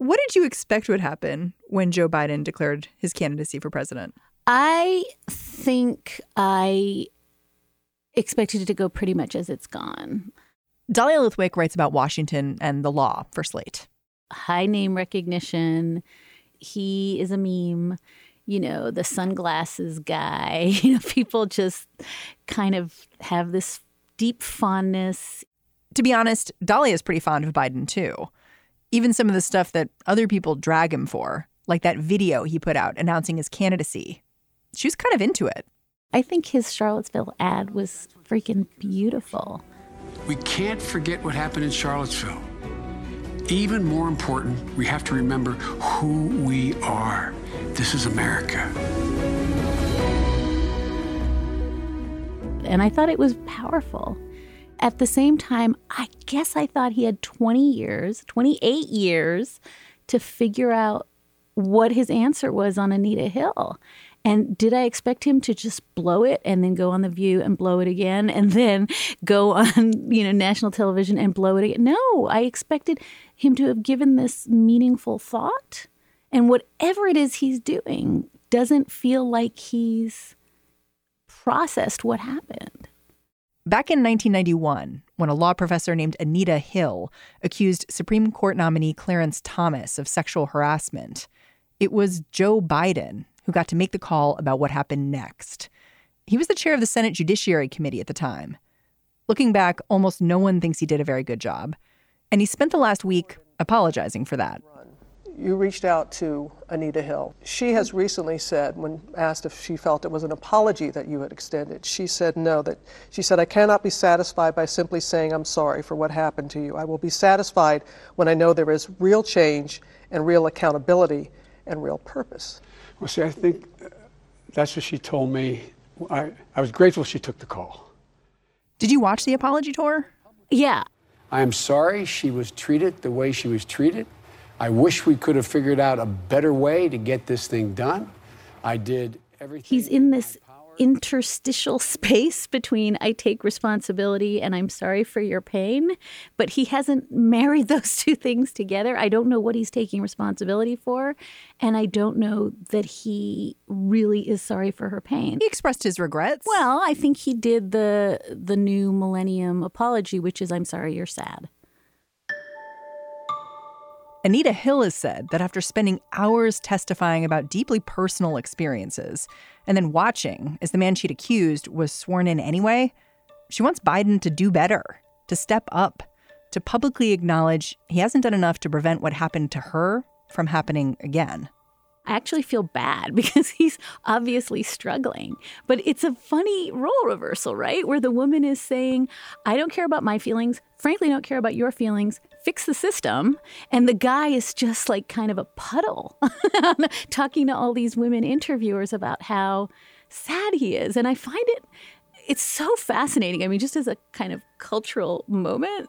What did you expect would happen when Joe Biden declared his candidacy for president? I think I expected it to go pretty much as it's gone. Dahlia Lithwick writes about Washington and the law for Slate. High name recognition. He is a meme. You know, the sunglasses guy. You know, people just kind of have this deep fondness. To be honest, Dahlia is pretty fond of Biden too. Even some of the stuff that other people drag him for, like that video he put out announcing his candidacy. She was kind of into it. I think his Charlottesville ad was freaking beautiful. We can't forget what happened in Charlottesville. Even more important, we have to remember who we are. This is America. And I thought it was powerful. At the same time, I guess I thought he had 20 years, 28 years to figure out what his answer was on Anita Hill. And did I expect him to just blow it and then go on The View and blow it again and then go on, you know, national television and blow it again? No, I expected him to have given this meaningful thought. And whatever it is he's doing doesn't feel like he's processed what happened. Back in 1991, when a law professor named Anita Hill accused Supreme Court nominee Clarence Thomas of sexual harassment, it was Joe Biden who got to make the call about what happened next. He was the chair of the Senate Judiciary Committee at the time. Looking back, almost no one thinks he did a very good job. And he spent the last week apologizing for that. You reached out to Anita Hill. She has recently said, when asked if she felt it was an apology that you had extended, she said no, that she said, I cannot be satisfied by simply saying I'm sorry for what happened to you. I will be satisfied when I know there is real change and real accountability and real purpose. Well, see, I think that's what she told me. I, I was grateful she took the call. Did you watch the apology tour? Yeah. I am sorry she was treated the way she was treated. I wish we could have figured out a better way to get this thing done. I did everything. He's in this interstitial space between I take responsibility and I'm sorry for your pain, but he hasn't married those two things together. I don't know what he's taking responsibility for, and I don't know that he really is sorry for her pain. He expressed his regrets. Well, I think he did the the new millennium apology, which is I'm sorry you're sad. Anita Hill has said that after spending hours testifying about deeply personal experiences and then watching as the man she'd accused was sworn in anyway, she wants Biden to do better, to step up, to publicly acknowledge he hasn't done enough to prevent what happened to her from happening again. I actually feel bad because he's obviously struggling. But it's a funny role reversal, right? Where the woman is saying, I don't care about my feelings, frankly, don't care about your feelings, fix the system. And the guy is just like kind of a puddle talking to all these women interviewers about how sad he is. And I find it. It's so fascinating. I mean, just as a kind of cultural moment,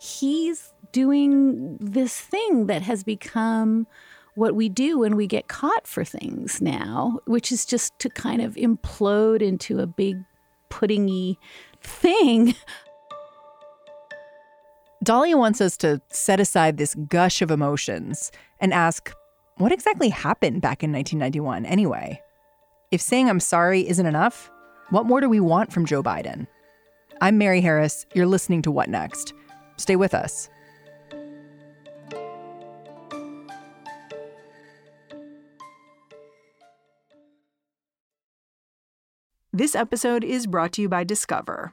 he's doing this thing that has become what we do when we get caught for things now, which is just to kind of implode into a big puddingy thing. Dahlia wants us to set aside this gush of emotions and ask what exactly happened back in 1991 anyway? If saying I'm sorry isn't enough, what more do we want from Joe Biden? I'm Mary Harris. You're listening to What Next? Stay with us. This episode is brought to you by Discover.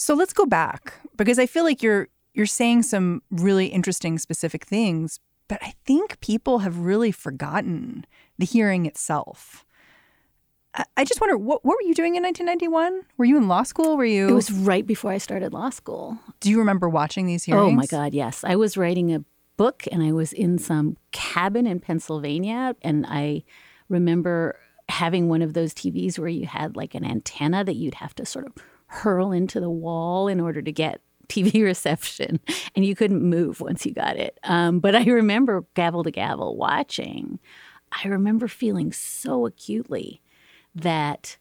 So let's go back because I feel like you're you're saying some really interesting specific things, but I think people have really forgotten the hearing itself. I- I just wonder what what were you doing in 1991? Were you in law school? Were you It was right before I started law school. Do you remember watching these hearings? Oh my God, yes. I was writing a book and I was in some cabin in Pennsylvania. And I remember having one of those TVs where you had like an antenna that you'd have to sort of hurl into the wall in order to get TV reception. And you couldn't move once you got it. Um, but I remember gavel to gavel watching. I remember feeling so acutely that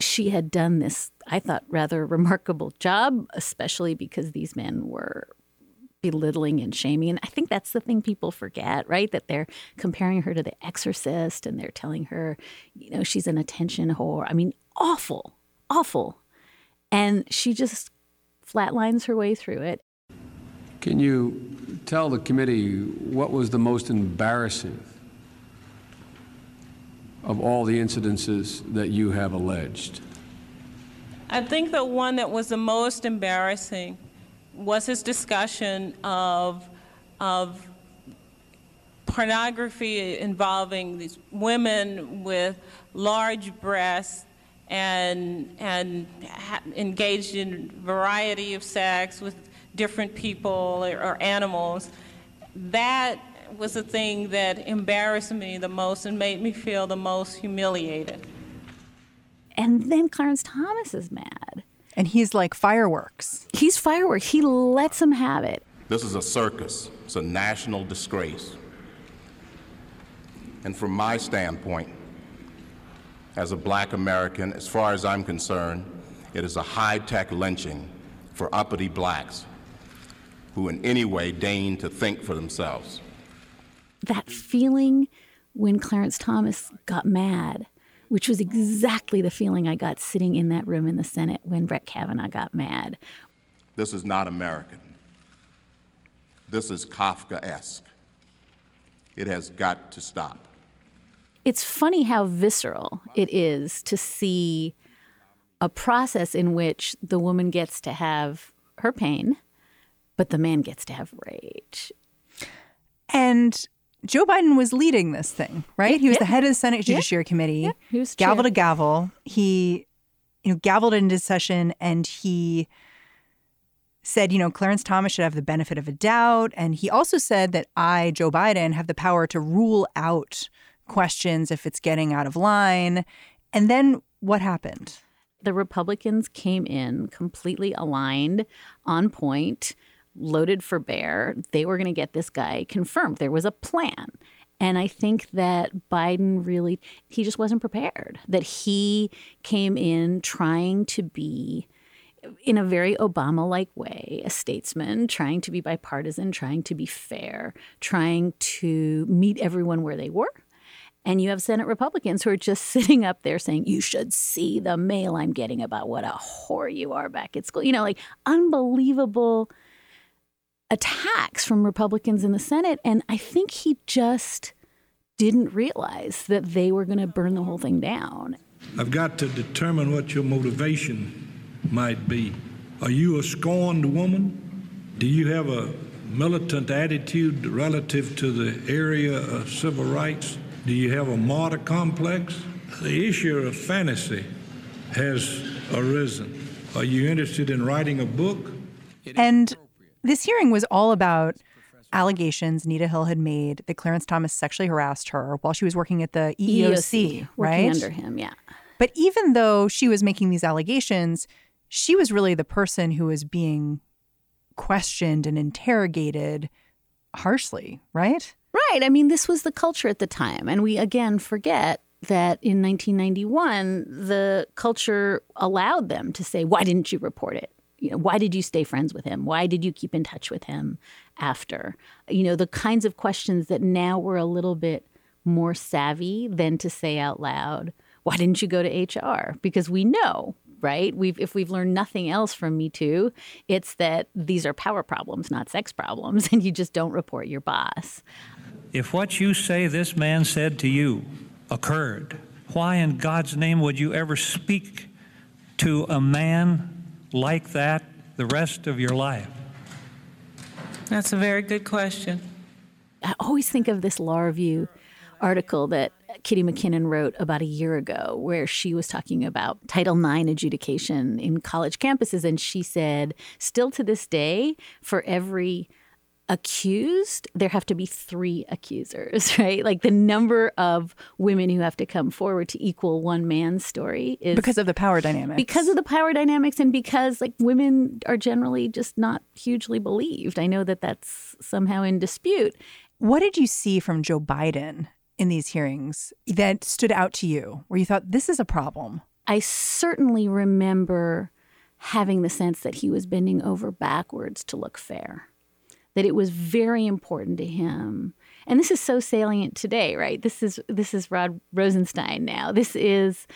she had done this, I thought, rather remarkable job, especially because these men were belittling and shaming. And I think that's the thing people forget, right? That they're comparing her to the exorcist and they're telling her, you know, she's an attention whore. I mean, awful, awful. And she just flatlines her way through it. Can you tell the committee what was the most embarrassing of all the incidences that you have alleged? I think the one that was the most embarrassing was his discussion of, of pornography involving these women with large breasts and, and ha- engaged in variety of sex with different people or, or animals. That was the thing that embarrassed me the most and made me feel the most humiliated. And then Clarence Thomas is mad. And he's like fireworks. He's fireworks. He lets him have it. This is a circus. It's a national disgrace. And from my standpoint, as a black American, as far as I'm concerned, it is a high tech lynching for uppity blacks who in any way deign to think for themselves. That feeling when Clarence Thomas got mad, which was exactly the feeling I got sitting in that room in the Senate when Brett Kavanaugh got mad. This is not American. This is Kafka esque. It has got to stop. It's funny how visceral it is to see a process in which the woman gets to have her pain, but the man gets to have rage. And Joe Biden was leading this thing, right? he was yeah. the head of the Senate Judiciary Committee. he was gavel chair. to gavel. He, you know, gavelled into session and he said, you know, Clarence Thomas should have the benefit of a doubt. And he also said that I, Joe Biden, have the power to rule out questions if it's getting out of line. And then what happened? The Republicans came in completely aligned, on point, loaded for bear. They were going to get this guy confirmed. There was a plan. And I think that Biden really, he just wasn't prepared, that he came in trying to be in a very Obama like way, a statesman, trying to be bipartisan, trying to be fair, trying to meet everyone where they were. And you have Senate Republicans who are just sitting up there saying, You should see the mail I'm getting about what a whore you are back at school. You know, like unbelievable attacks from Republicans in the Senate. And I think he just didn't realize that they were going to burn the whole thing down. I've got to determine what your motivation might be. Are you a scorned woman? Do you have a militant attitude relative to the area of civil rights? Do you have a martyr complex? The issue of fantasy has arisen. Are you interested in writing a book? And this hearing was all about allegations Anita Hill had made that Clarence Thomas sexually harassed her while she was working at the EEOC, working right? under him, yeah. But even though she was making these allegations, she was really the person who was being questioned and interrogated harshly, right? Right. I mean, this was the culture at the time. And we again forget that in 1991, the culture allowed them to say, Why didn't you report it? You know, why did you stay friends with him? Why did you keep in touch with him after? You know, the kinds of questions that now we're a little bit more savvy than to say out loud, why didn't you go to HR? Because we know, right? We've if we've learned nothing else from Me Too, it's that these are power problems, not sex problems, and you just don't report your boss. If what you say this man said to you occurred, why in God's name would you ever speak to a man like that the rest of your life? That's a very good question. I always think of this Law Review article that Kitty MacKinnon wrote about a year ago, where she was talking about Title IX adjudication in college campuses. And she said, still to this day, for every accused, there have to be three accusers, right? Like the number of women who have to come forward to equal one man's story is because of the power dynamics. because of the power dynamics and because like women are generally just not hugely believed. I know that that's somehow in dispute. What did you see from Joe Biden in these hearings that stood out to you where you thought this is a problem? I certainly remember having the sense that he was bending over backwards to look fair, that it was very important to him. And this is so salient today, right? This is this is Rod Rosenstein now. This is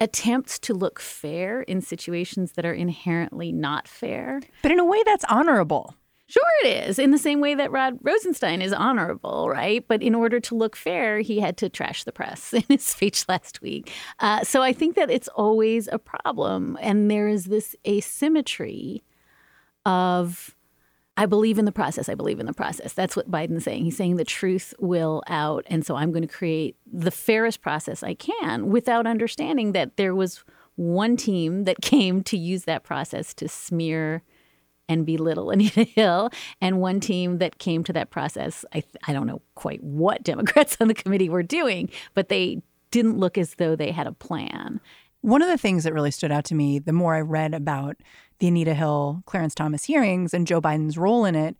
attempts to look fair in situations that are inherently not fair. But in a way that's honorable. Sure, it is. In the same way that Rod Rosenstein is honorable, right? But in order to look fair, he had to trash the press in his speech last week. Uh, so I think that it's always a problem. And there is this asymmetry of, I believe in the process. I believe in the process. That's what Biden's saying. He's saying the truth will out. And so I'm going to create the fairest process I can without understanding that there was one team that came to use that process to smear and belittle Anita Hill, and one team that came to that process. I, I don't know quite what Democrats on the committee were doing, but they didn't look as though they had a plan. One of the things that really stood out to me the more I read about the Anita Hill, Clarence Thomas hearings and Joe Biden's role in it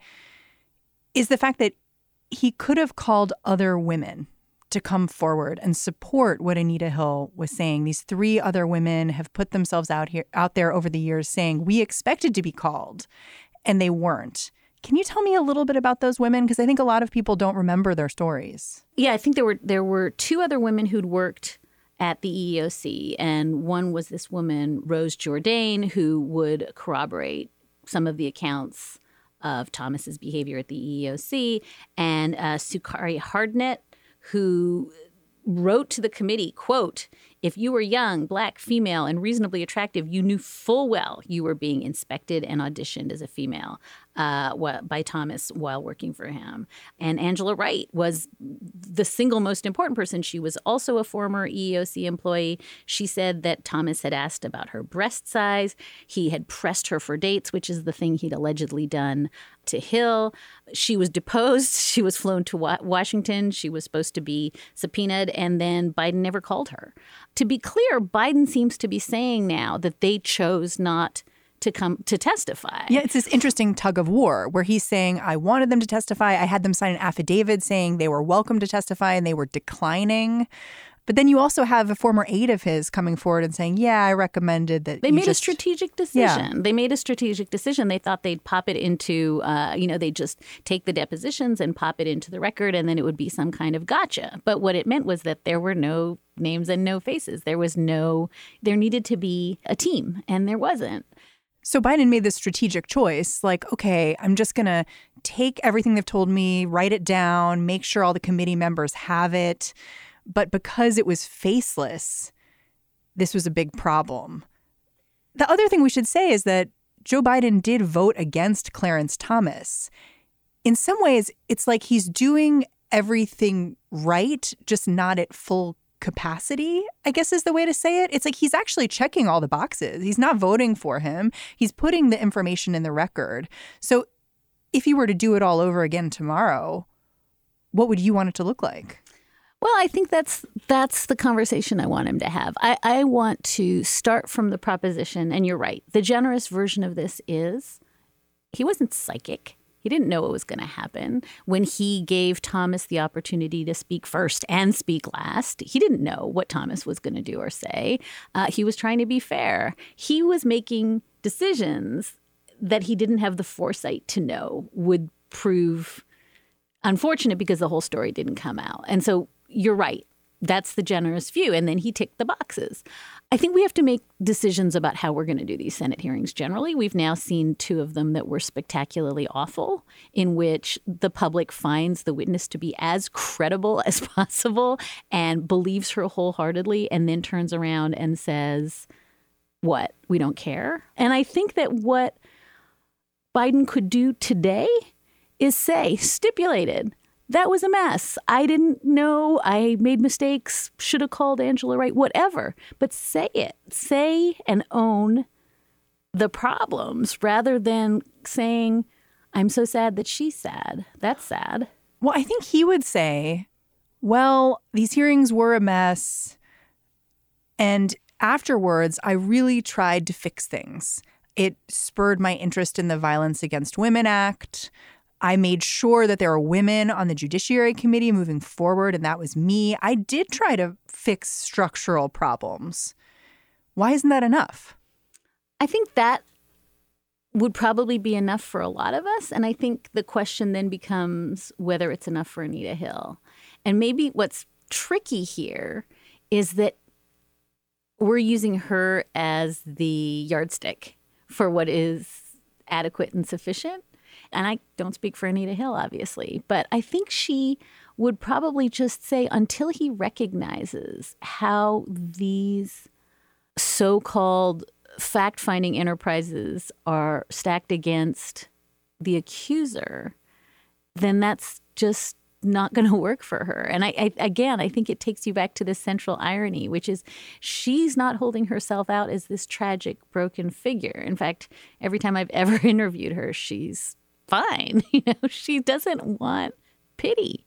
is the fact that he could have called other women to come forward and support what Anita Hill was saying. These three other women have put themselves out here out there over the years saying we expected to be called and they weren't. Can you tell me a little bit about those women because I think a lot of people don't remember their stories. Yeah, I think there were there were two other women who'd worked at the EEOC, and one was this woman Rose Jourdain who would corroborate some of the accounts of Thomas's behavior at the EEOC, and uh, Sukari Hardnett who wrote to the committee, quote, if you were young, black, female, and reasonably attractive, you knew full well you were being inspected and auditioned as a female uh, by Thomas while working for him. And Angela Wright was the single most important person. She was also a former EEOC employee. She said that Thomas had asked about her breast size. He had pressed her for dates, which is the thing he'd allegedly done to Hill. She was deposed. She was flown to Washington. She was supposed to be subpoenaed, and then Biden never called her. To be clear, Biden seems to be saying now that they chose not to come to testify. Yeah, it's this interesting tug of war where he's saying, I wanted them to testify. I had them sign an affidavit saying they were welcome to testify and they were declining. But then you also have a former aide of his coming forward and saying, "Yeah, I recommended that." They made just... a strategic decision. Yeah. They made a strategic decision. They thought they'd pop it into, uh, you know, they just take the depositions and pop it into the record, and then it would be some kind of gotcha. But what it meant was that there were no names and no faces. There was no. There needed to be a team, and there wasn't. So Biden made this strategic choice like, okay, I'm just going to take everything they've told me, write it down, make sure all the committee members have it. But because it was faceless, this was a big problem. The other thing we should say is that Joe Biden did vote against Clarence Thomas. In some ways, it's like he's doing everything right, just not at full capacity, I guess is the way to say it. It's like he's actually checking all the boxes. He's not voting for him, he's putting the information in the record. So if he were to do it all over again tomorrow, what would you want it to look like? Well, I think that's that's the conversation I want him to have. I, I want to start from the proposition, and you're right. The generous version of this is he wasn't psychic. He didn't know what was going to happen. When he gave Thomas the opportunity to speak first and speak last, he didn't know what Thomas was going to do or say. Uh, he was trying to be fair. He was making decisions that he didn't have the foresight to know would prove unfortunate because the whole story didn't come out. And so you're right. That's the generous view. And then he ticked the boxes. I think we have to make decisions about how we're going to do these Senate hearings generally. We've now seen two of them that were spectacularly awful, in which the public finds the witness to be as credible as possible and believes her wholeheartedly, and then turns around and says, What? We don't care. And I think that what Biden could do today is say, stipulated, that was a mess. I didn't know. I made mistakes. Should have called Angela Wright, whatever. But say it. Say and own the problems rather than saying, I'm so sad that she's sad. That's sad. Well, I think he would say, well, these hearings were a mess. And afterwards, I really tried to fix things. It spurred my interest in the Violence Against Women Act. I made sure that there are women on the Judiciary Committee moving forward, and that was me. I did try to fix structural problems. Why isn't that enough? I think that would probably be enough for a lot of us. And I think the question then becomes whether it's enough for Anita Hill. And maybe what's tricky here is that we're using her as the yardstick for what is adequate and sufficient. And I don't speak for Anita Hill, obviously, but I think she would probably just say until he recognizes how these so called fact finding enterprises are stacked against the accuser, then that's just not going to work for her. And I, I, again, I think it takes you back to the central irony, which is she's not holding herself out as this tragic, broken figure. In fact, every time I've ever interviewed her, she's fine. You know, she doesn't want pity.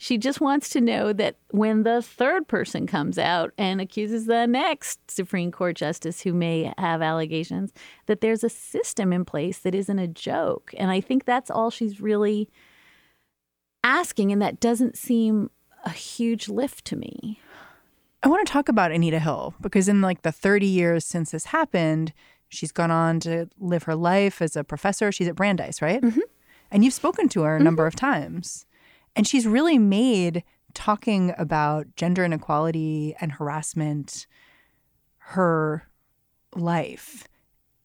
She just wants to know that when the third person comes out and accuses the next Supreme Court justice who may have allegations, that there's a system in place that isn't a joke. And I think that's all she's really asking. And that doesn't seem a huge lift to me. I want to talk about Anita Hill because in like the 30 years since this happened, she's gone on to live her life as a professor. She's at Brandeis, right? Mm-hmm. And you've spoken to her a number of times. And she's really made talking about gender inequality and harassment her life.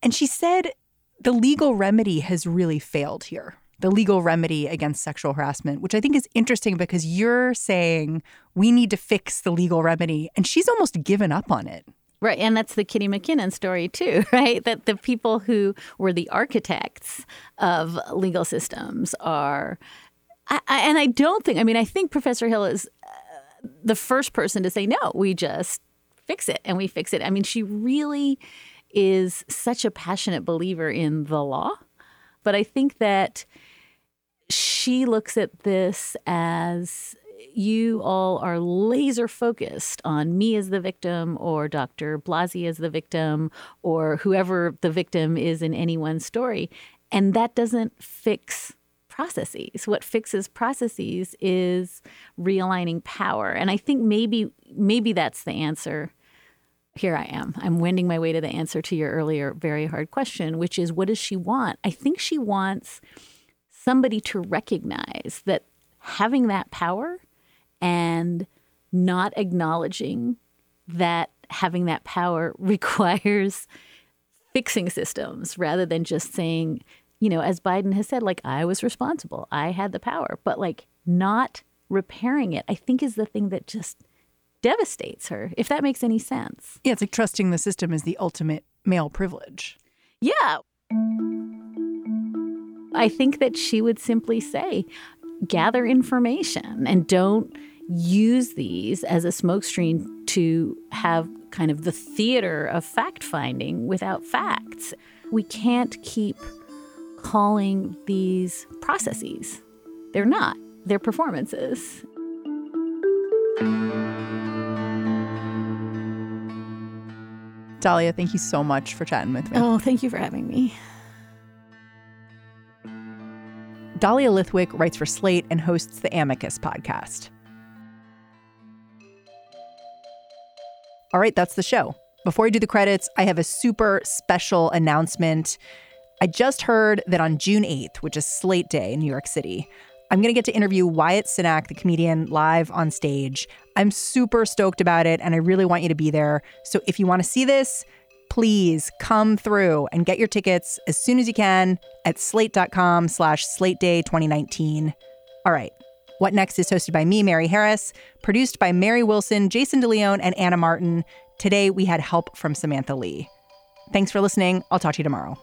And she said the legal remedy has really failed here. The legal remedy against sexual harassment, which I think is interesting because you're saying we need to fix the legal remedy, and she's almost given up on it. Right. And that's the Kitty MacKinnon story, too, right? That the people who were the architects of legal systems are. I, I, and I don't think, I mean, I think Professor Hill is uh, the first person to say, no, we just fix it and we fix it. I mean, she really is such a passionate believer in the law. But I think that she looks at this as you all are laser focused on me as the victim or Dr. Blasey as the victim or whoever the victim is in any one story. And that doesn't fix processes. What fixes processes is realigning power. And I think maybe maybe that's the answer. Here I am. I'm wending my way to the answer to your earlier very hard question, which is what does she want? I think she wants somebody to recognize that having that power and not acknowledging that having that power requires fixing systems rather than just saying, you know, as Biden has said, like, I was responsible, I had the power, but like not repairing it, I think is the thing that just devastates her, if that makes any sense. Yeah, it's like trusting the system is the ultimate male privilege. Yeah. I think that she would simply say, gather information and don't use these as a smokescreen to have kind of the theater of fact finding without facts. We can't keep calling these processes. They're not, they're performances. Dahlia, thank you so much for chatting with me. Oh, thank you for having me. Dahlia Lithwick writes for Slate and hosts the Amicus podcast. All right, that's the show. Before I do the credits, I have a super special announcement. I just heard that on June 8th, which is Slate Day in New York City, I'm going to get to interview Wyatt Cenac, the comedian, live on stage. I'm super stoked about it, and I really want you to be there. So if you want to see this, please come through and get your tickets as soon as you can at slate.com slash slate day 2019. All right. What Next is hosted by me, Mary Harris, produced by Mary Wilson, Jayson De Leon, and Anna Martin. Today we had help from Samantha Lee. Thanks for listening. I'll talk to you tomorrow.